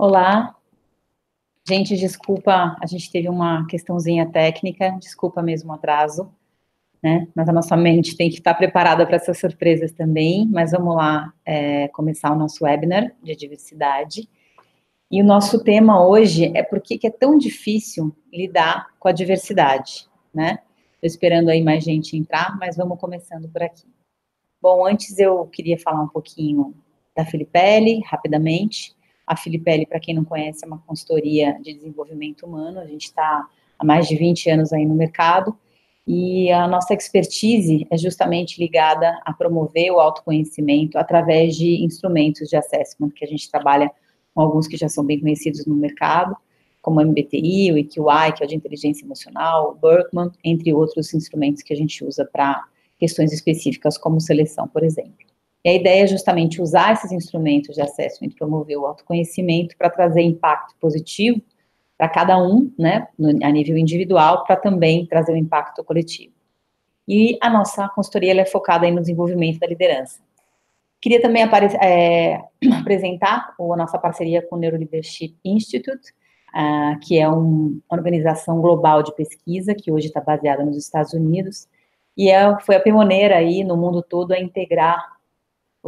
Olá. Gente, desculpa, a gente teve uma questãozinha técnica, desculpa mesmo o atraso, né? Mas a nossa mente tem que estar preparada para essas surpresas também. Mas vamos lá é, começar o nosso webinar de diversidade. E o nosso tema hoje é por que é tão difícil lidar com a diversidade, né? Estou esperando aí mais gente entrar, mas vamos começando por aqui. Bom, antes eu queria falar um pouquinho da Filipelli, rapidamente. A Filipelli, para quem não conhece, é uma consultoria de desenvolvimento humano. A gente está há mais de 20 anos aí no mercado e a nossa expertise é justamente ligada a promover o autoconhecimento através de instrumentos de assessment, que a gente trabalha com alguns que já são bem conhecidos no mercado, como o MBTI, o EQI, que é o de inteligência emocional, o Berkman, entre outros instrumentos que a gente usa para questões específicas, como seleção, por exemplo. E a ideia é justamente usar esses instrumentos de acesso e promover o autoconhecimento para trazer impacto positivo para cada um, né, no, a nível individual, para também trazer um impacto coletivo. E a nossa consultoria é focada no desenvolvimento da liderança. Queria também é, apresentar a nossa parceria com o Neuroleadership Institute, uh, que é um, uma organização global de pesquisa que hoje está baseada nos Estados Unidos e é, foi a pioneira aí no mundo todo a integrar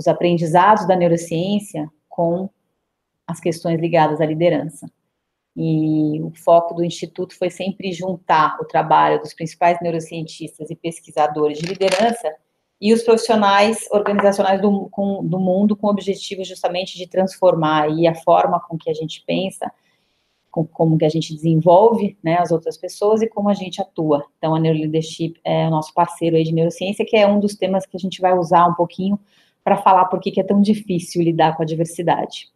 os aprendizados da neurociência com as questões ligadas à liderança. E o foco do Instituto foi sempre juntar o trabalho dos principais neurocientistas e pesquisadores de liderança e os profissionais organizacionais do, com, do mundo com o objetivo justamente de transformar aí a forma com que a gente pensa, com, como que a gente desenvolve né, as outras pessoas e como a gente atua. Então, a Neuroleadership é o nosso parceiro aí de neurociência, que é um dos temas que a gente vai usar um pouquinho para falar por que é tão difícil lidar com a diversidade.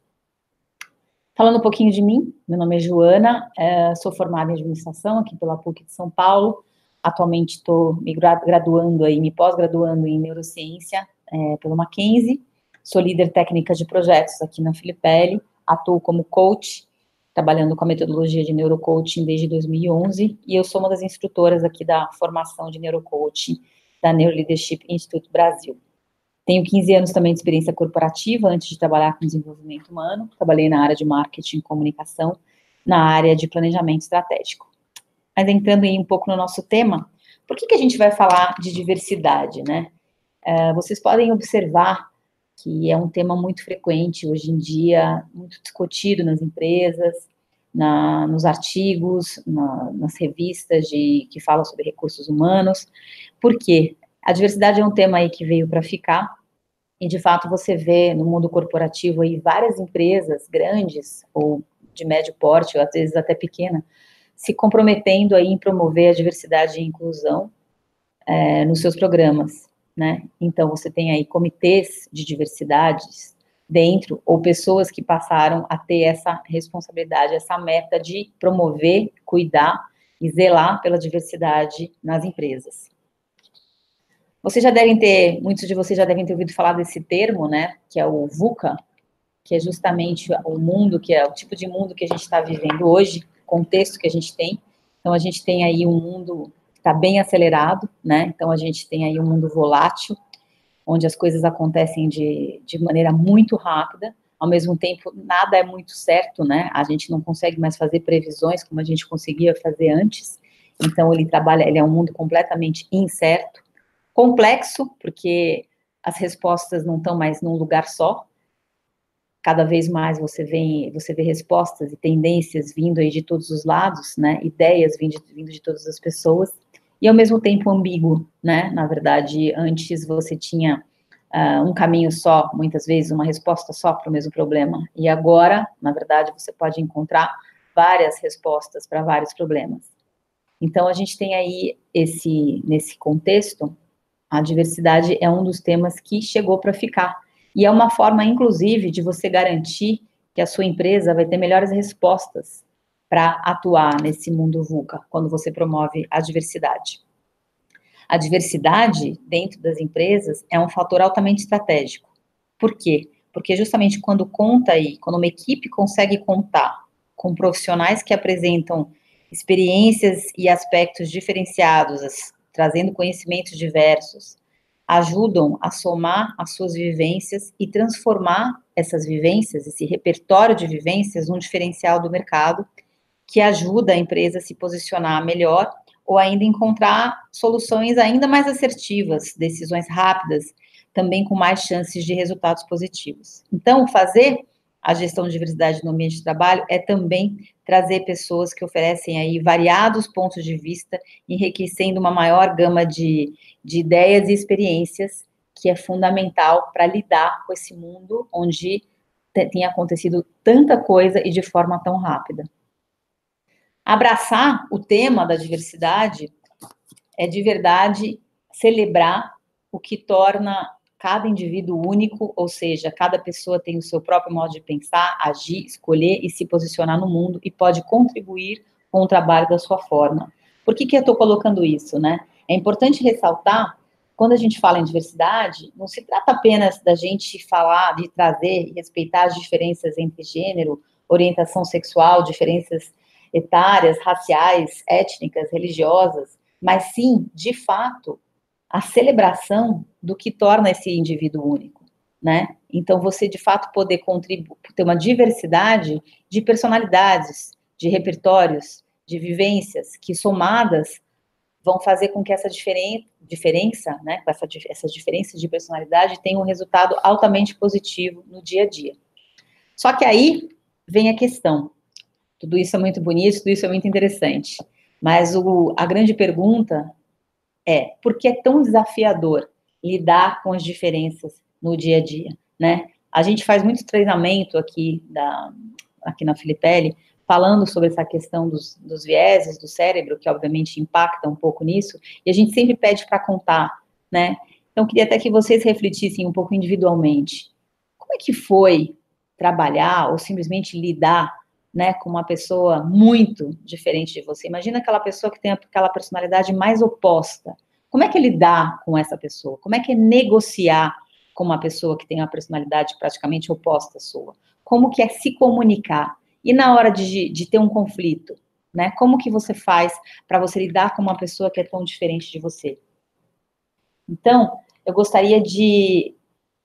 Falando um pouquinho de mim, meu nome é Joana, é, sou formada em administração aqui pela PUC de São Paulo. Atualmente estou me graduando aí, me pós-graduando em neurociência é, pelo Mackenzie. Sou líder técnica de projetos aqui na Filipelli. Atuo como coach, trabalhando com a metodologia de neurocoaching desde 2011. E eu sou uma das instrutoras aqui da formação de neurocoaching da Neuroleadership Institute Brasil. Tenho 15 anos também de experiência corporativa antes de trabalhar com desenvolvimento humano. Trabalhei na área de marketing e comunicação, na área de planejamento estratégico. Mas entrando aí um pouco no nosso tema, por que, que a gente vai falar de diversidade, né? Uh, vocês podem observar que é um tema muito frequente hoje em dia, muito discutido nas empresas, na, nos artigos, na, nas revistas de, que falam sobre recursos humanos. Por quê? A diversidade é um tema aí que veio para ficar, e de fato você vê no mundo corporativo aí várias empresas grandes, ou de médio porte, ou às vezes até pequena, se comprometendo aí em promover a diversidade e inclusão é, nos seus programas, né? Então você tem aí comitês de diversidades dentro, ou pessoas que passaram a ter essa responsabilidade, essa meta de promover, cuidar e zelar pela diversidade nas empresas. Vocês já devem ter, muitos de vocês já devem ter ouvido falar desse termo, né, que é o VUCA, que é justamente o mundo, que é o tipo de mundo que a gente está vivendo hoje, contexto que a gente tem. Então, a gente tem aí um mundo que está bem acelerado, né, então a gente tem aí um mundo volátil, onde as coisas acontecem de, de maneira muito rápida, ao mesmo tempo, nada é muito certo, né, a gente não consegue mais fazer previsões como a gente conseguia fazer antes, então ele trabalha, ele é um mundo completamente incerto, complexo, porque as respostas não estão mais num lugar só. Cada vez mais você vê, você vê respostas e tendências vindo aí de todos os lados, né? Ideias vindo de, vindo de todas as pessoas e ao mesmo tempo ambíguo, né? Na verdade, antes você tinha uh, um caminho só, muitas vezes uma resposta só para o mesmo problema, e agora, na verdade, você pode encontrar várias respostas para vários problemas. Então, a gente tem aí esse nesse contexto a diversidade é um dos temas que chegou para ficar. E é uma forma, inclusive, de você garantir que a sua empresa vai ter melhores respostas para atuar nesse mundo VUCA, quando você promove a diversidade. A diversidade dentro das empresas é um fator altamente estratégico. Por quê? Porque justamente quando conta aí, quando uma equipe consegue contar com profissionais que apresentam experiências e aspectos diferenciados trazendo conhecimentos diversos, ajudam a somar as suas vivências e transformar essas vivências, esse repertório de vivências, num diferencial do mercado que ajuda a empresa a se posicionar melhor ou ainda encontrar soluções ainda mais assertivas, decisões rápidas, também com mais chances de resultados positivos. Então, fazer a gestão de diversidade no ambiente de trabalho é também trazer pessoas que oferecem aí variados pontos de vista, enriquecendo uma maior gama de, de ideias e experiências, que é fundamental para lidar com esse mundo onde tem acontecido tanta coisa e de forma tão rápida. Abraçar o tema da diversidade é de verdade celebrar o que torna cada indivíduo único, ou seja, cada pessoa tem o seu próprio modo de pensar, agir, escolher e se posicionar no mundo e pode contribuir com o trabalho da sua forma. Por que, que eu estou colocando isso, né? É importante ressaltar, quando a gente fala em diversidade, não se trata apenas da gente falar, de trazer e respeitar as diferenças entre gênero, orientação sexual, diferenças etárias, raciais, étnicas, religiosas, mas sim, de fato, a celebração do que torna esse indivíduo único, né? Então, você de fato poder contribuir, ter uma diversidade de personalidades, de repertórios, de vivências que somadas vão fazer com que essa diferen diferença, né, essa, essas diferenças de personalidade tenham um resultado altamente positivo no dia a dia. Só que aí vem a questão. Tudo isso é muito bonito, tudo isso é muito interessante. Mas o, a grande pergunta é por que é tão desafiador lidar com as diferenças no dia a dia, né? A gente faz muito treinamento aqui, da, aqui na Filipelli, falando sobre essa questão dos, dos vieses do cérebro, que obviamente impacta um pouco nisso, e a gente sempre pede para contar, né? Então, queria até que vocês refletissem um pouco individualmente. Como é que foi trabalhar ou simplesmente lidar né, com uma pessoa muito diferente de você. Imagina aquela pessoa que tem aquela personalidade mais oposta. Como é que lidar com essa pessoa? Como é que é negociar com uma pessoa que tem uma personalidade praticamente oposta à sua? Como que é se comunicar? E na hora de, de ter um conflito, né? Como que você faz para você lidar com uma pessoa que é tão diferente de você? Então, eu gostaria de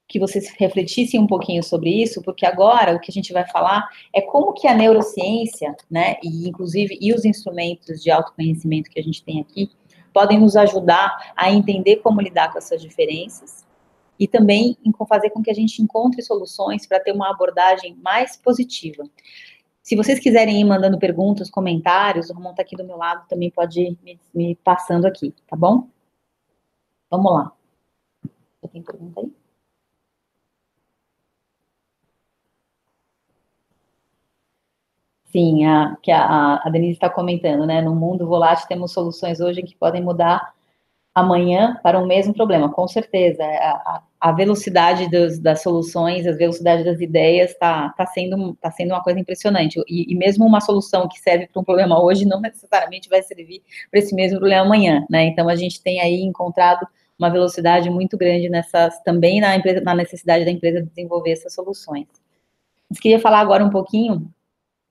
que vocês refletissem um pouquinho sobre isso, porque agora o que a gente vai falar é como que a neurociência, né, e inclusive e os instrumentos de autoconhecimento que a gente tem aqui, podem nos ajudar a entender como lidar com essas diferenças e também fazer com que a gente encontre soluções para ter uma abordagem mais positiva. Se vocês quiserem ir mandando perguntas, comentários, o Ramon está aqui do meu lado, também pode ir me, me passando aqui, tá bom? Vamos lá. Tem pergunta aí? Sim, a, que a, a Denise está comentando, né? No mundo volátil temos soluções hoje que podem mudar amanhã para o mesmo problema, com certeza. A, a velocidade dos, das soluções, a velocidade das ideias está tá sendo, tá sendo uma coisa impressionante. E, e mesmo uma solução que serve para um problema hoje não necessariamente vai servir para esse mesmo problema amanhã, né? Então a gente tem aí encontrado uma velocidade muito grande nessas, também na, empresa, na necessidade da empresa desenvolver essas soluções. Mas queria falar agora um pouquinho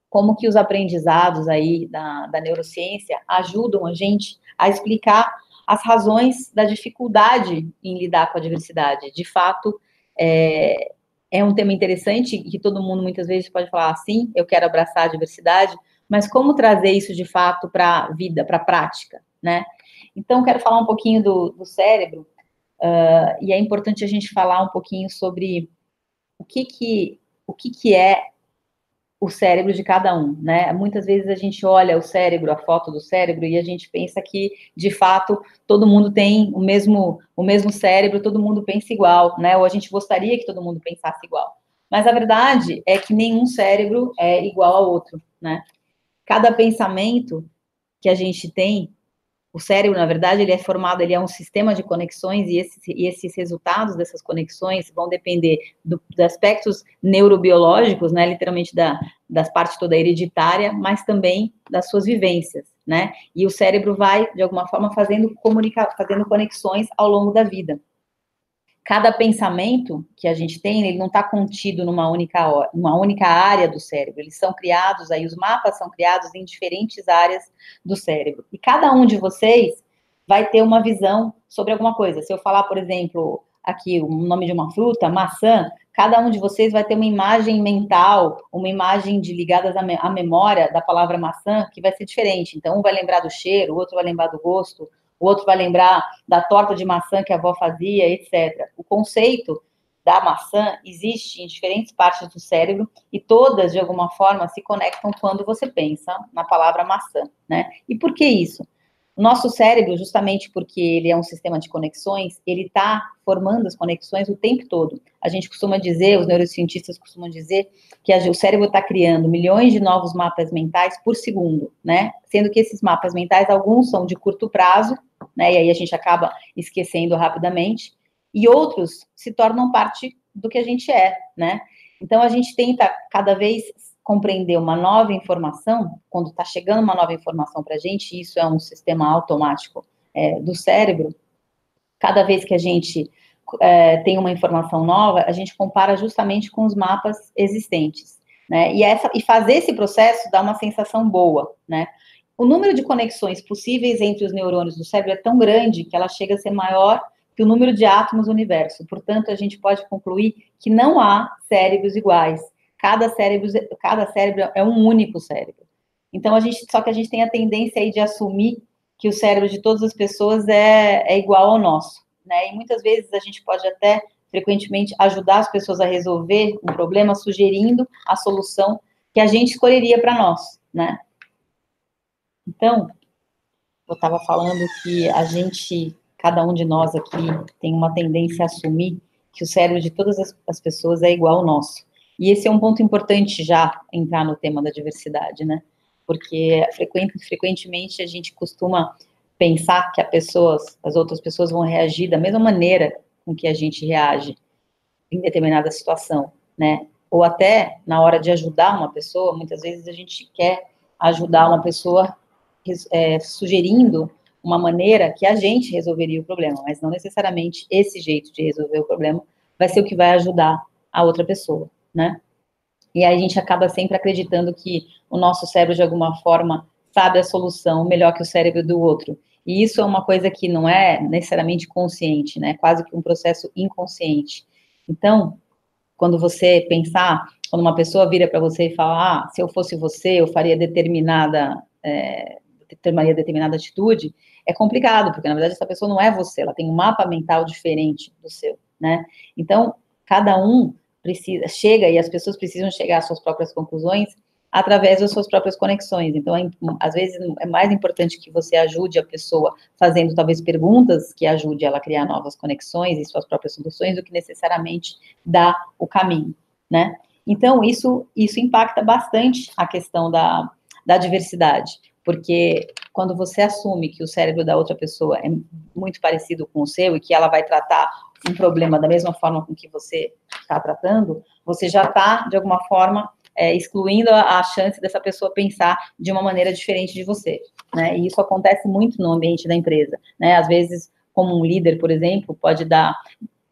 como que os aprendizados aí da, da neurociência ajudam a gente a explicar as razões da dificuldade em lidar com a diversidade. De fato, é, é um tema interessante que todo mundo muitas vezes pode falar assim, eu quero abraçar a diversidade, mas como trazer isso de fato para a vida, para a prática, né? Então, quero falar um pouquinho do, do cérebro, uh, e é importante a gente falar um pouquinho sobre o que que, o que, que é o cérebro de cada um, né? Muitas vezes a gente olha o cérebro, a foto do cérebro, e a gente pensa que, de fato, todo mundo tem o mesmo, o mesmo cérebro, todo mundo pensa igual, né? Ou a gente gostaria que todo mundo pensasse igual. Mas a verdade é que nenhum cérebro é igual ao outro, né? Cada pensamento que a gente tem o cérebro, na verdade, ele é formado, ele é um sistema de conexões e esses, e esses resultados dessas conexões vão depender do, dos aspectos neurobiológicos, né, literalmente da, das partes toda hereditária, mas também das suas vivências, né? E o cérebro vai, de alguma forma, fazendo, comunica, fazendo conexões ao longo da vida cada pensamento que a gente tem, ele não está contido numa única, numa única área do cérebro. Eles são criados, aí os mapas são criados em diferentes áreas do cérebro. E cada um de vocês vai ter uma visão sobre alguma coisa. Se eu falar, por exemplo, aqui o nome de uma fruta, maçã, cada um de vocês vai ter uma imagem mental, uma imagem de ligadas à, à memória da palavra maçã que vai ser diferente. Então, um vai lembrar do cheiro, o outro vai lembrar do gosto, o outro vai lembrar da torta de maçã que a avó fazia, etc. O conceito da maçã existe em diferentes partes do cérebro e todas, de alguma forma, se conectam quando você pensa na palavra maçã, né? E por que isso? Nosso cérebro, justamente porque ele é um sistema de conexões, ele está formando as conexões o tempo todo. A gente costuma dizer, os neurocientistas costumam dizer, que o cérebro está criando milhões de novos mapas mentais por segundo, né? Sendo que esses mapas mentais, alguns são de curto prazo, né? E aí a gente acaba esquecendo rapidamente, e outros se tornam parte do que a gente é, né? Então a gente tenta cada vez compreender uma nova informação, quando está chegando uma nova informação para a gente, isso é um sistema automático é, do cérebro, cada vez que a gente é, tem uma informação nova, a gente compara justamente com os mapas existentes, né? E, essa, e fazer esse processo dá uma sensação boa, né? O número de conexões possíveis entre os neurônios do cérebro é tão grande que ela chega a ser maior que o número de átomos do universo. Portanto, a gente pode concluir que não há cérebros iguais cada cérebro, cada cérebro é um único cérebro. Então a gente, só que a gente tem a tendência aí de assumir que o cérebro de todas as pessoas é, é igual ao nosso, né? E muitas vezes a gente pode até frequentemente ajudar as pessoas a resolver um problema sugerindo a solução que a gente escolheria para nós, né? Então, eu estava falando que a gente, cada um de nós aqui, tem uma tendência a assumir que o cérebro de todas as, as pessoas é igual ao nosso. E esse é um ponto importante já entrar no tema da diversidade, né? Porque frequentemente a gente costuma pensar que pessoas, as outras pessoas vão reagir da mesma maneira com que a gente reage em determinada situação, né? Ou até na hora de ajudar uma pessoa, muitas vezes a gente quer ajudar uma pessoa é, sugerindo uma maneira que a gente resolveria o problema, mas não necessariamente esse jeito de resolver o problema vai ser o que vai ajudar a outra pessoa né? E aí a gente acaba sempre acreditando que o nosso cérebro, de alguma forma, sabe a solução melhor que o cérebro do outro. E isso é uma coisa que não é necessariamente consciente, né? Quase que um processo inconsciente. Então, quando você pensar, quando uma pessoa vira para você e fala, ah, se eu fosse você, eu faria determinada, é, determinada atitude, é complicado, porque na verdade essa pessoa não é você, ela tem um mapa mental diferente do seu, né? Então, cada um precisa, chega e as pessoas precisam chegar às suas próprias conclusões através das suas próprias conexões. Então, é, às vezes, é mais importante que você ajude a pessoa fazendo, talvez, perguntas que ajude ela a criar novas conexões e suas próprias soluções, do que necessariamente dar o caminho, né? Então, isso, isso impacta bastante a questão da, da diversidade, porque quando você assume que o cérebro da outra pessoa é muito parecido com o seu e que ela vai tratar um problema da mesma forma com que você está tratando, você já está, de alguma forma, é, excluindo a, a, chance dessa pessoa pensar de uma maneira diferente de você, né? E isso acontece muito no ambiente da empresa, né? Às vezes, como um líder, por exemplo, pode dar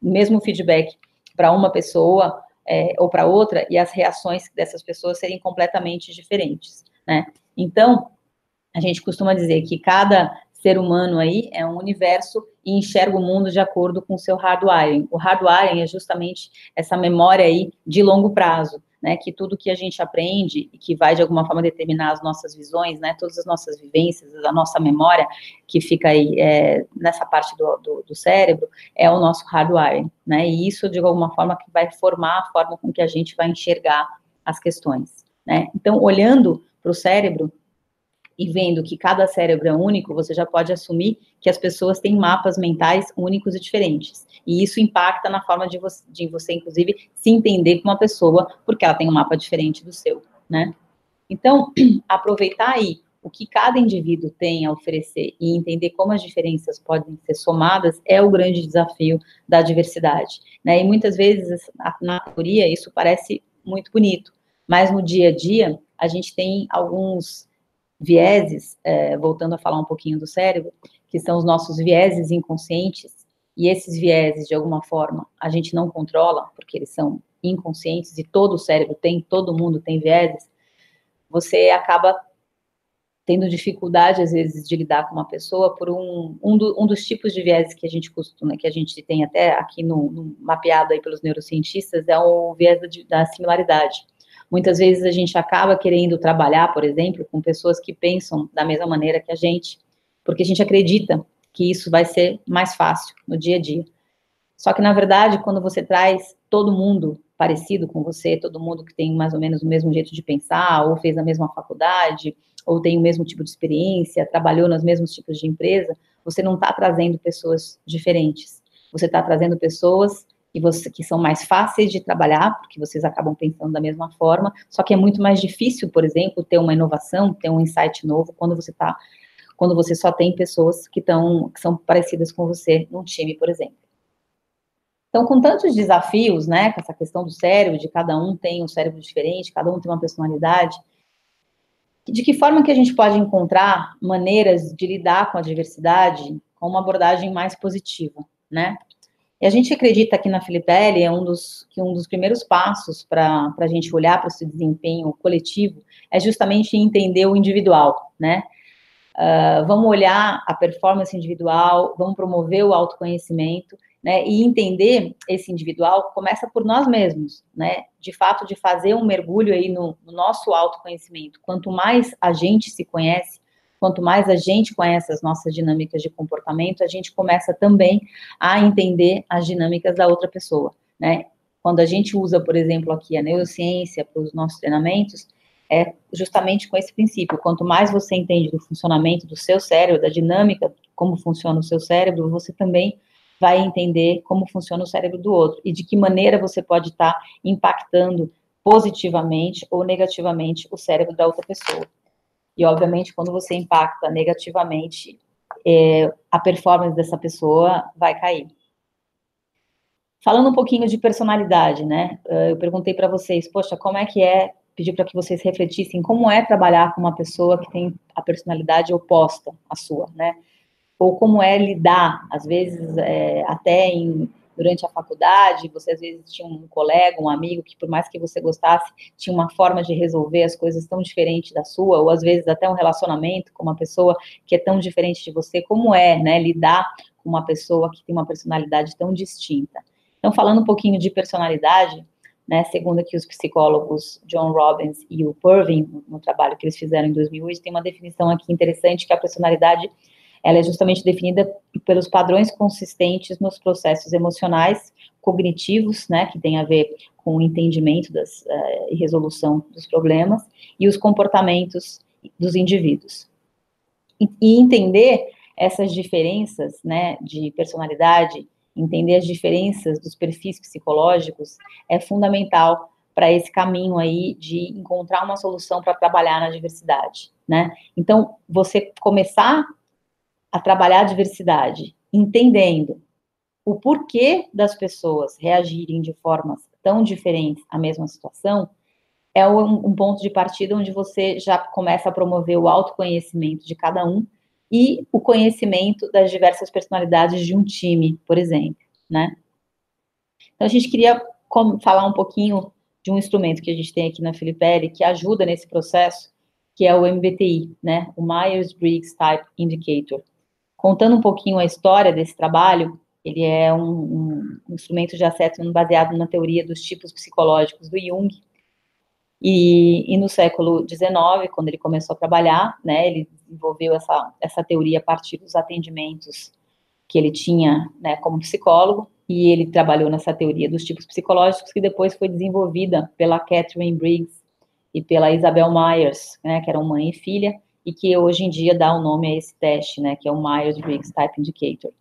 o mesmo feedback para uma pessoa é, ou para outra e as reações dessas pessoas serem completamente diferentes, né? Então, a gente costuma dizer que cada ser humano aí é um universo e enxerga o mundo de acordo com o seu hardwiring. O hardwiring é justamente essa memória aí de longo prazo, né, que tudo que a gente aprende e que vai de alguma forma determinar as nossas visões, né, todas as nossas vivências, a nossa memória que fica aí é, nessa parte do, do, do, cérebro é o nosso hardwiring, né, e isso de alguma forma que vai formar a forma com que a gente vai enxergar as questões, né. Então, olhando para o cérebro, e vendo que cada cérebro é único, você já pode assumir que as pessoas têm mapas mentais únicos e diferentes. E isso impacta na forma de você, de você inclusive, se entender com uma pessoa, porque ela tem um mapa diferente do seu, né? Então, aproveitar aí o que cada indivíduo tem a oferecer e entender como as diferenças podem ser somadas é o grande desafio da diversidade, né? E muitas vezes, na teoria, isso parece muito bonito, mas no dia a dia, a gente tem alguns vieses, é, voltando a falar um pouquinho do cérebro, que são os nossos vieses inconscientes, e esses vieses, de alguma forma, a gente não controla, porque eles são inconscientes, e todo o cérebro tem, todo mundo tem vieses, você acaba tendo dificuldade, às vezes, de lidar com uma pessoa por um, um, do, um dos tipos de viés que a gente costuma, que a gente tem até aqui no, no mapeado aí pelos neurocientistas, é o viés da, da similaridade. Muitas vezes a gente acaba querendo trabalhar, por exemplo, com pessoas que pensam da mesma maneira que a gente, porque a gente acredita que isso vai ser mais fácil no dia a dia. Só que, na verdade, quando você traz todo mundo parecido com você, todo mundo que tem mais ou menos o mesmo jeito de pensar, ou fez a mesma faculdade, ou tem o mesmo tipo de experiência, trabalhou nos mesmos tipos de empresa, você não está trazendo pessoas diferentes. Você está trazendo pessoas que, você, que são mais fáceis de trabalhar, porque vocês acabam pensando da mesma forma, só que é muito mais difícil, por exemplo, ter uma inovação, ter um insight novo, quando você está quando você só tem pessoas que, tão, que são parecidas com você num time, por exemplo. Então, com tantos desafios, né, com essa questão do cérebro, de cada um tem um cérebro diferente, cada um tem uma personalidade, de que forma que a gente pode encontrar maneiras de lidar com a diversidade com uma abordagem mais positiva, né? E a gente acredita que na Filipelli é um dos, que um dos primeiros passos para a gente olhar para esse desempenho coletivo é justamente entender o individual, né? Uh, vamos olhar a performance individual, vamos promover o autoconhecimento né, e entender esse individual começa por nós mesmos, né, de fato de fazer um mergulho aí no, no nosso autoconhecimento. Quanto mais a gente se conhece, quanto mais a gente conhece as nossas dinâmicas de comportamento, a gente começa também a entender as dinâmicas da outra pessoa, né? Quando a gente usa, por exemplo, aqui a neurociência para os nossos treinamentos, é justamente com esse princípio. Quanto mais você entende do funcionamento do seu cérebro, da dinâmica, como funciona o seu cérebro, você também vai entender como funciona o cérebro do outro e de que maneira você pode estar tá impactando positivamente ou negativamente o cérebro da outra pessoa. E, obviamente, quando você impacta negativamente, é, a performance dessa pessoa vai cair. Falando um pouquinho de personalidade, né? Eh, eu perguntei para vocês, poxa, como é que é, pedi para que vocês refletissem como é trabalhar com uma pessoa que tem a personalidade oposta à sua, né? ou como é lidar, às vezes, é, até em, durante a faculdade, você às vezes tinha um colega, um amigo, que por mais que você gostasse, tinha uma forma de resolver as coisas tão diferente da sua, ou às vezes até um relacionamento com uma pessoa que é tão diferente de você, como é, né, lidar com uma pessoa que tem uma personalidade tão distinta. Então, falando um pouquinho de personalidade, né, segundo aqui os psicólogos John Robbins e o Purvin, no, trabalho que eles fizeram em 2008, tem uma definição aqui interessante que a personalidade ela é justamente definida pelos padrões consistentes nos processos emocionais, cognitivos, né, que tem a ver com o entendimento das, uh, e resolução dos problemas, e os comportamentos dos indivíduos. E, e entender essas diferenças, né, de personalidade, entender as diferenças dos perfis psicológicos é fundamental para esse caminho aí de encontrar uma solução para trabalhar na diversidade, né? Então, você começar a trabalhar a diversidade, entendendo o porquê das pessoas reagirem de formas tão diferentes à mesma situação, é um, um ponto de partida onde você já começa a promover o autoconhecimento de cada um e o conhecimento das diversas personalidades de um time, por exemplo, né? Então, a gente queria falar um pouquinho de um instrumento que a gente tem aqui na Filipelli que ajuda nesse processo, que é o MBTI, né? O Myers-Briggs Type Indicator. Contando um pouquinho a história desse trabalho, ele é um, um instrumento de assessment baseado na teoria dos tipos psicológicos do Jung, e, e, no século XIX, quando ele começou a trabalhar, né, ele desenvolveu essa, essa teoria a partir dos atendimentos que ele tinha né, como psicólogo, e ele trabalhou nessa teoria dos tipos psicológicos, que depois foi desenvolvida pela Catherine Briggs e pela Isabel Myers, né, que eram mãe e filha, e que hoje em dia dá o um nome a esse teste, né, que é o Myers-Briggs Type Indicator.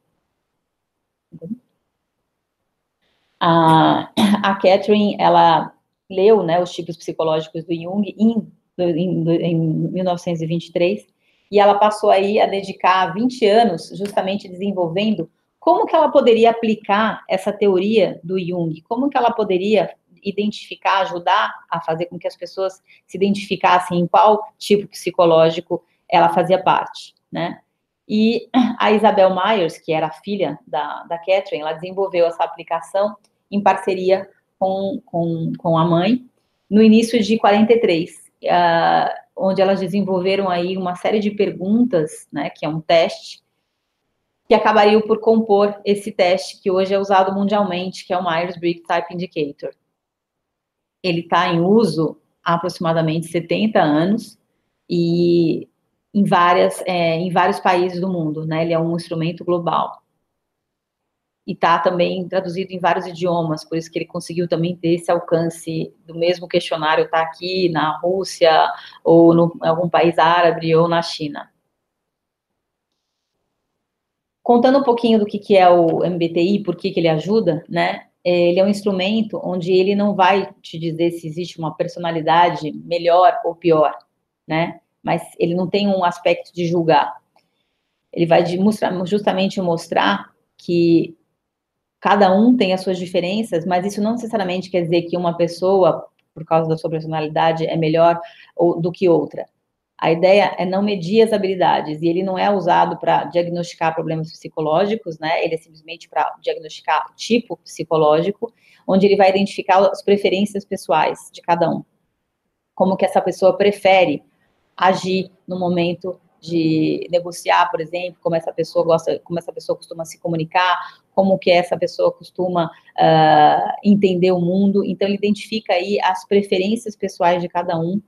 A, a Catherine, ela leu, né, os tipos psicológicos do Jung em, em, em 1923, e ela passou aí a dedicar 20 anos justamente desenvolvendo como que ela poderia aplicar essa teoria do Jung, como que ela poderia identificar, ajudar a fazer com que as pessoas se identificassem em qual tipo psicológico ela fazia parte, né? E a Isabel Myers, que era filha da, da Catherine, ela desenvolveu essa aplicação em parceria com, com, com a mãe no início de 43. uh, onde elas desenvolveram aí uma série de perguntas, né, que é um teste, que acabariam por compor esse teste que hoje é usado mundialmente, que é o Myers-Briggs Type Indicator. Ele está em uso há aproximadamente 70 anos e em, várias, é, em vários países do mundo, né? Ele é um instrumento global. E está também traduzido em vários idiomas, por isso que ele conseguiu também ter esse alcance do mesmo questionário, está aqui na Rússia, ou no, em algum país árabe, ou na China. Contando um pouquinho do que, que é o MBTI, por que, que ele ajuda, né? Ele é um instrumento onde ele não vai te dizer se existe uma personalidade melhor ou pior, né? Mas ele não tem um aspecto de julgar. Ele vai mostrar, justamente mostrar que cada um tem as suas diferenças, mas isso não necessariamente quer dizer que uma pessoa, por causa da sua personalidade, é melhor do que outra. A ideia é não medir as habilidades, e ele não é usado para diagnosticar problemas psicológicos, né? Ele é simplesmente para diagnosticar o tipo psicológico, onde ele vai identificar as preferências pessoais de cada um. Como que essa pessoa prefere agir no momento de negociar, por exemplo, como essa pessoa gosta, como essa pessoa costuma se comunicar, como que essa pessoa costuma uh, entender o mundo. Então, ele identifica aí as preferências pessoais de cada um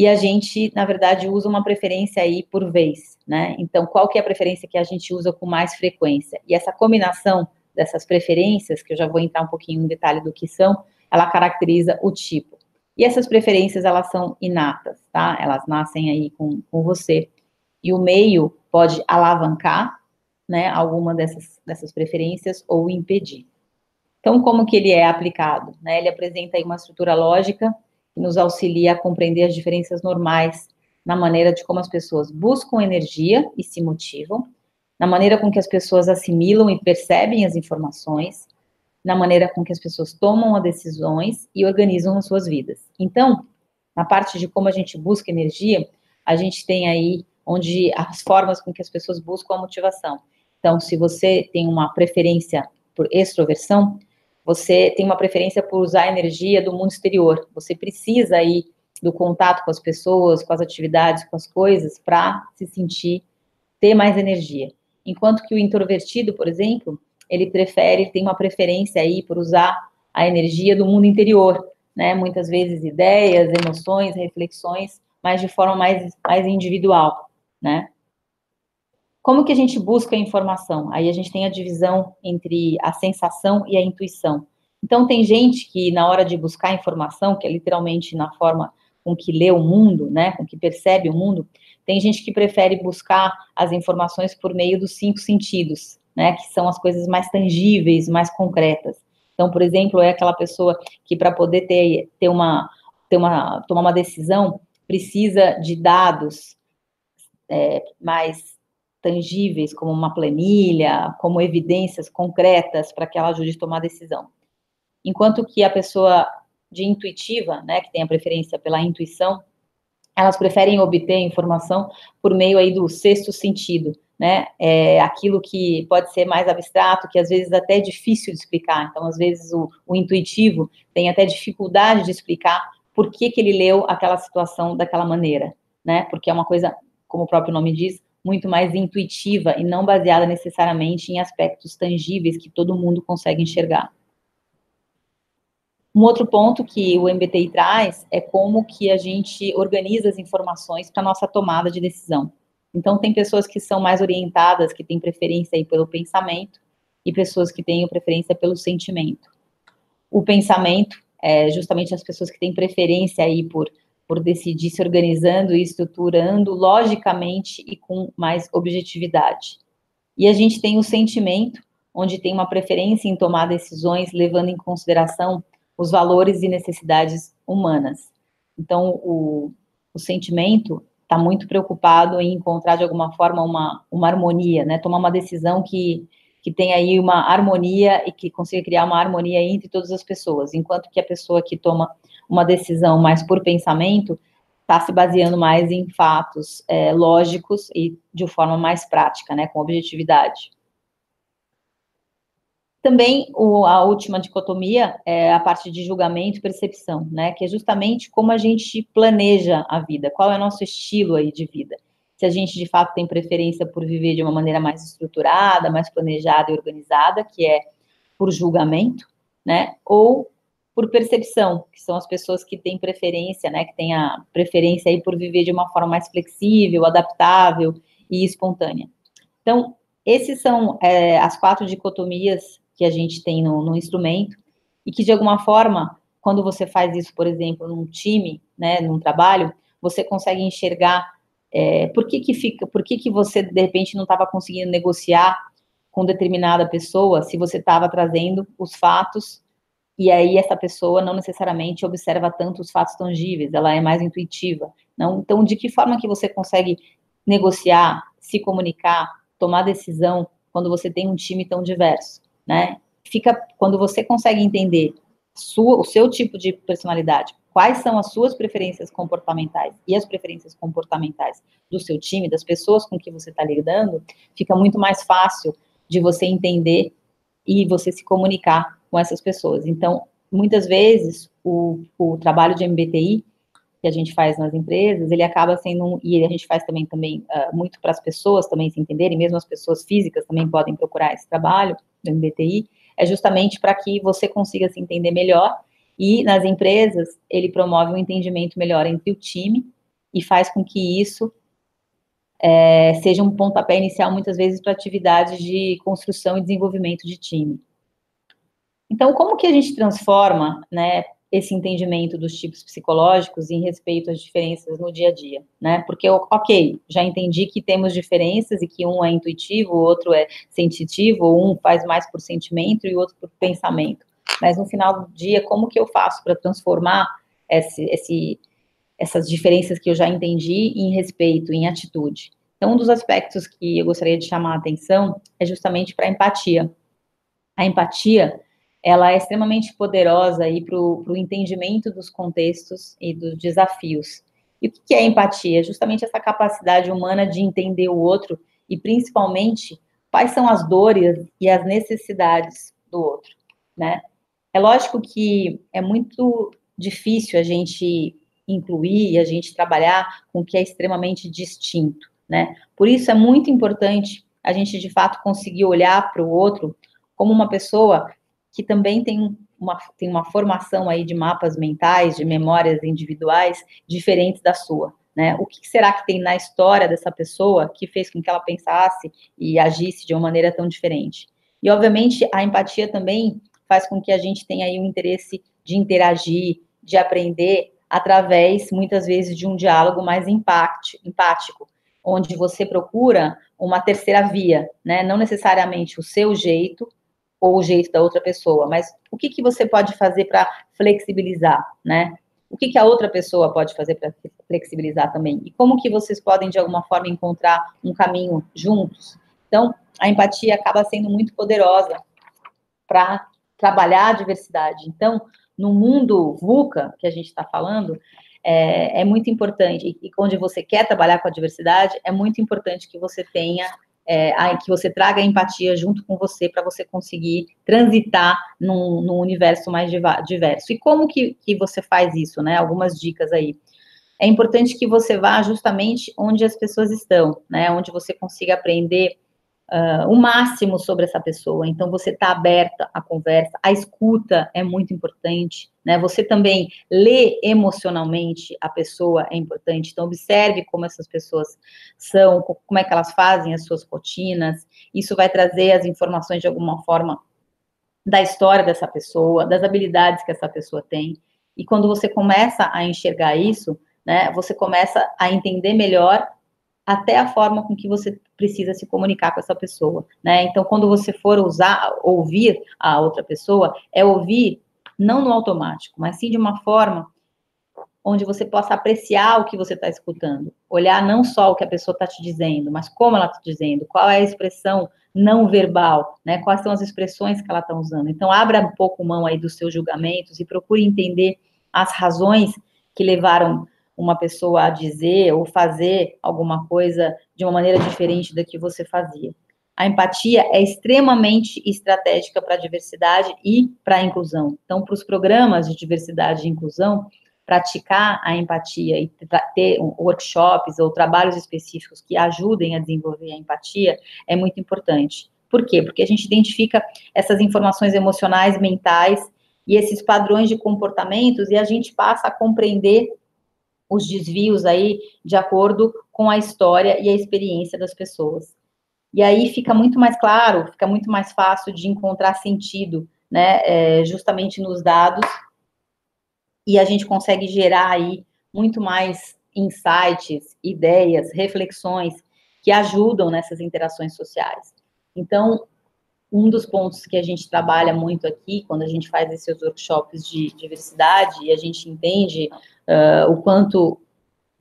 e a gente, na verdade, usa uma preferência aí por vez, né? Então, qual que é a preferência que a gente usa com mais frequência? E essa combinação dessas preferências, que eu já vou entrar um pouquinho em detalhe do que são, ela caracteriza o tipo. E essas preferências, elas são inatas, tá? Elas nascem aí com, com você. E o meio pode alavancar, né, alguma dessas, dessas preferências ou impedir. Então, como que ele é aplicado? Né? Ele apresenta aí uma estrutura lógica nos auxilia a compreender as diferenças normais na maneira de como as pessoas buscam energia e se motivam, na maneira com que as pessoas assimilam e percebem as informações, na maneira com que as pessoas tomam as decisões e organizam as suas vidas. Então, na parte de como a gente busca energia, a gente tem aí onde as formas com que as pessoas buscam a motivação. Então, se você tem uma preferência por extroversão, você tem uma preferência por usar a energia do mundo exterior. Você precisa aí do contato com as pessoas, com as atividades, com as coisas, para se sentir, ter mais energia. Enquanto que o introvertido, por exemplo, ele prefere, tem uma preferência aí por usar a energia do mundo interior, né? Muitas vezes ideias, emoções, reflexões, mas de forma mais, mais individual, né? Como que a gente busca a informação? Aí a gente tem a divisão entre a sensação e a intuição. Então, tem gente que, na hora de buscar informação, que é literalmente na forma com que lê o mundo, né, com que percebe o mundo, tem gente que prefere buscar as informações por meio dos cinco sentidos, né, que são as coisas mais tangíveis, mais concretas. Então, por exemplo, é aquela pessoa que para poder ter, ter uma, ter uma, tomar uma decisão, precisa de dados é, mais tangíveis, como uma planilha, como evidências concretas para que ela ajude a tomar decisão. Enquanto que a pessoa de intuitiva, né, que tem a preferência pela intuição, elas preferem obter informação por meio aí do sexto sentido, né, é aquilo que pode ser mais abstrato, que às vezes até é difícil de explicar, então às vezes o, o intuitivo tem até dificuldade de explicar por que que ele leu aquela situação daquela maneira, né, porque é uma coisa, como o próprio nome diz, muito mais intuitiva e não baseada necessariamente em aspectos tangíveis que todo mundo consegue enxergar. Um outro ponto que o MBTI traz é como que a gente organiza as informações para nossa tomada de decisão. Então, tem pessoas que são mais orientadas, que têm preferência aí pelo pensamento, e pessoas que têm preferência pelo sentimento. O pensamento é justamente as pessoas que têm preferência aí por por decidir se organizando e estruturando logicamente e com mais objetividade. E a gente tem o sentimento, onde tem uma preferência em tomar decisões levando em consideração os valores e necessidades humanas. Então, o, o sentimento está muito preocupado em encontrar de alguma forma uma, uma harmonia, né? Tomar uma decisão que, que tenha aí uma harmonia e que consiga criar uma harmonia entre todas as pessoas, enquanto que a pessoa que toma uma decisão mais por pensamento, está se baseando mais em fatos é, lógicos e de forma mais prática, né, com objetividade. Também o, a última dicotomia é a parte de julgamento e percepção, né? Que é justamente como a gente planeja a vida, qual é o nosso estilo aí de vida. Se a gente de fato tem preferência por viver de uma maneira mais estruturada, mais planejada e organizada, que é por julgamento, né? Ou por percepção, que são as pessoas que têm preferência, né? Que têm a preferência aí por viver de uma forma mais flexível, adaptável e espontânea. Então, esses são é, as quatro dicotomias que a gente tem no, no instrumento, e que de alguma forma, quando você faz isso, por exemplo, num time, né, num trabalho, você consegue enxergar é, por que que fica, por que que você de repente não estava conseguindo negociar com determinada pessoa se você estava trazendo os fatos e aí essa pessoa não necessariamente observa tanto os fatos tangíveis, ela é mais intuitiva. Não, então, de que forma que você consegue negociar, se comunicar, tomar decisão quando você tem um time tão diverso? né? Fica quando você consegue entender sua, o seu tipo de personalidade, quais são as suas preferências comportamentais e as preferências comportamentais do seu time, das pessoas com que você está lidando, fica muito mais fácil de você entender e você se comunicar com essas pessoas. Então, muitas vezes, o, o trabalho de MBTI que a gente faz nas empresas, ele acaba sendo, e a gente faz também, também uh, muito para as pessoas também se entenderem, mesmo as pessoas físicas também podem procurar esse trabalho, do MBTI, é justamente para que você consiga se entender melhor e nas empresas ele promove um entendimento melhor entre o time e faz com que isso é, seja um pontapé inicial muitas vezes para atividades de construção e desenvolvimento de time. Então, como que a gente transforma, né, esse entendimento dos tipos psicológicos em respeito às diferenças no dia a dia, né? Porque, ok, já entendi que temos diferenças e que um é intuitivo, o outro é sensitivo, um faz mais por sentimento e o outro por pensamento. Mas no final do dia, como que eu faço para transformar esse, esse, essas diferenças que eu já entendi em respeito, em atitude? Então, um dos aspectos que eu gostaria de chamar a atenção é justamente para a empatia. A empatia ela é extremamente poderosa aí para o entendimento dos contextos e dos desafios. E o que é empatia? Justamente essa capacidade humana de entender o outro e, principalmente, quais são as dores e as necessidades do outro, né? É lógico que é muito difícil a gente incluir e a gente trabalhar com o que é extremamente distinto, né? Por isso é muito importante a gente, de fato, conseguir olhar para o outro como uma pessoa que também tem uma, tem uma formação aí de mapas mentais, de memórias individuais diferentes da sua. Né? O que será que tem na história dessa pessoa que fez com que ela pensasse e agisse de uma maneira tão diferente? E, obviamente, a empatia também faz com que a gente tenha aí um interesse de interagir, de aprender, através, muitas vezes, de um diálogo mais empático, onde você procura uma terceira via, né? Não necessariamente o seu jeito, ou o jeito da outra pessoa, mas o que, que você pode fazer para flexibilizar, né? O que, que a outra pessoa pode fazer para flexibilizar também? E como que vocês podem, de alguma forma, encontrar um caminho juntos? Então, a empatia acaba sendo muito poderosa para trabalhar a diversidade. Então, no mundo VUCA, que a gente está falando, é, é, muito importante, e onde você quer trabalhar com a diversidade, é muito importante que você tenha é, que você traga a empatia junto com você para você conseguir transitar num, num, universo mais diverso. E como que, que você faz isso, né? Algumas dicas aí. É importante que você vá justamente onde as pessoas estão, né? Onde você consiga aprender uh, o máximo sobre essa pessoa. Então, você está aberta à conversa, a escuta é muito importante, né? Você também lê emocionalmente a pessoa é importante. Então, observe como essas pessoas são, como é que elas fazem as suas rotinas. Isso vai trazer as informações de alguma forma da história dessa pessoa, das habilidades que essa pessoa tem. E quando você começa a enxergar isso, né, você começa a entender melhor até a forma com que você precisa se comunicar com essa pessoa, né? Então, quando você for usar, ouvir a outra pessoa, é ouvir não no automático, mas sim de uma forma onde você possa apreciar o que você está escutando, olhar não só o que a pessoa está te dizendo, mas como ela está dizendo, qual é a expressão não verbal, né? Quais são as expressões que ela está usando. Então, abra um pouco mão aí dos seus julgamentos e procure entender as razões que levaram uma pessoa a dizer ou fazer alguma coisa de uma maneira diferente da que você fazia. a empatia é extremamente estratégica para a diversidade e para a inclusão. Então, para os programas de diversidade e inclusão, praticar a empatia e ter workshops ou trabalhos específicos que ajudem a desenvolver a empatia é muito importante. Por quê? Porque a gente identifica essas informações emocionais, mentais e esses padrões de comportamentos e a gente passa a compreender os desvios aí de acordo com a história e a experiência das pessoas. E aí fica muito mais claro, fica muito mais fácil de encontrar sentido, né, é, justamente nos dados, e a gente consegue gerar aí muito mais insights, ideias, reflexões que ajudam nessas interações sociais. Então, um dos pontos que a gente trabalha muito aqui, quando a gente faz esses workshops de diversidade, e a gente entende uh, o quanto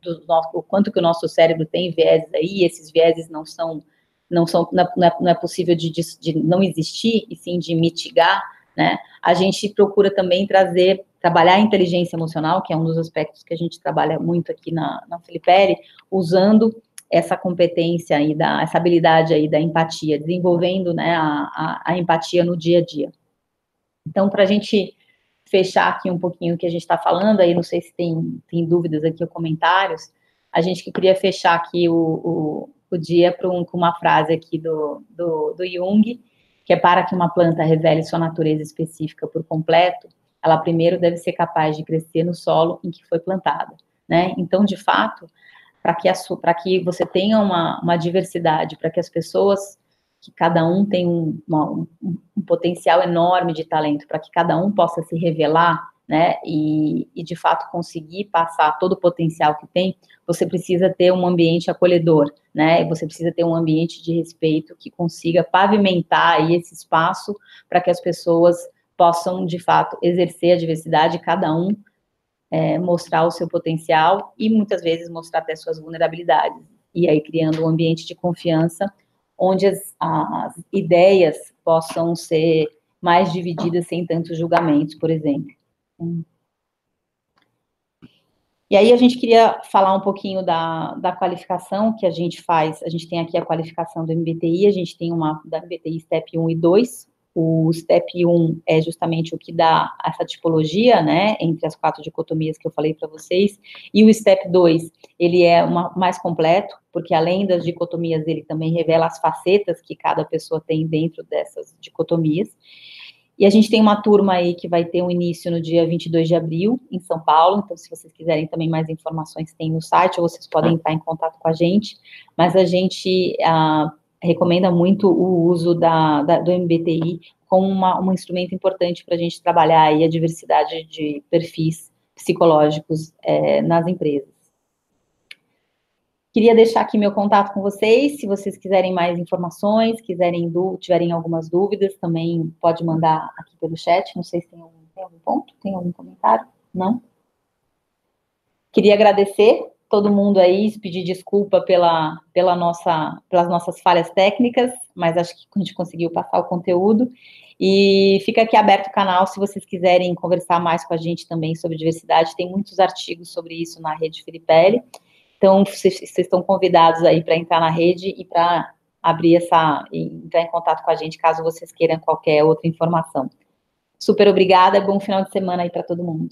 do nosso, o quanto que o nosso cérebro tem vieses aí, esses vieses não são não, são, não, é, não é possível de, de, de, não existir, e sim de mitigar, né? A gente procura também trazer, trabalhar a inteligência emocional, que é um dos aspectos que a gente trabalha muito aqui na, na Filipelli, usando essa competência aí, da, essa habilidade aí da empatia, desenvolvendo, né, a, a, empatia no dia a dia. Então, para a gente fechar aqui um pouquinho o que a gente está falando, aí não sei se tem, tem dúvidas aqui ou comentários, a gente que queria fechar aqui o, o o dia um, com uma frase aqui do, do, do Jung, que é para que uma planta revele sua natureza específica por completo, ela primeiro deve ser capaz de crescer no solo em que foi plantada, né? Então, de fato, para que, que você tenha uma, uma diversidade, para que as pessoas, que cada um tem um, uma, um, um potencial enorme de talento, para que cada um possa se revelar, né, e, e, de fato conseguir passar todo o potencial que tem, você precisa ter um ambiente acolhedor, né, você precisa ter um ambiente de respeito que consiga pavimentar aí esse espaço para que as pessoas possam, de fato, exercer a diversidade, cada um é, mostrar o seu potencial e muitas vezes mostrar até suas vulnerabilidades, e aí criando um ambiente de confiança onde as, as ideias possam ser mais divididas sem tantos julgamentos, por exemplo. E aí a gente queria falar um pouquinho da, da qualificação que a gente faz. A gente tem aqui a qualificação do MBTI, a gente tem uma da MBTI Step 1 e 2. O Step 1 é justamente o que dá essa tipologia, né, entre as quatro dicotomias que eu falei para vocês. E o Step 2, ele é uma, mais completo, porque além das dicotomias, ele também revela as facetas que cada pessoa tem dentro dessas dicotomias. E a gente tem uma turma aí que vai ter um início no dia 22 de abril, em São Paulo. Então, se vocês quiserem também mais informações, tem no site, ou vocês podem entrar em contato com a gente. Mas a gente ah, recomenda muito o uso da, da, do MBTI como uma, um instrumento importante para a gente trabalhar aí a diversidade de perfis psicológicos é, nas empresas. Queria deixar aqui meu contato com vocês, se vocês quiserem mais informações, quiserem tiverem algumas dúvidas, também pode mandar aqui pelo chat. Não sei se tem algum, tem algum ponto, tem algum comentário? Não? Queria agradecer todo mundo aí, pedir desculpa pela, pela nossa, pelas nossas falhas técnicas, mas acho que a gente conseguiu passar o conteúdo. E fica aqui aberto o canal se vocês quiserem conversar mais com a gente também sobre diversidade. Tem muitos artigos sobre isso na rede Filipelli. Então, vocês, estão convidados aí para entrar na rede e para abrir essa, entrar em contato com a gente caso vocês queiram qualquer outra informação. Super obrigada, bom final de semana aí para todo mundo.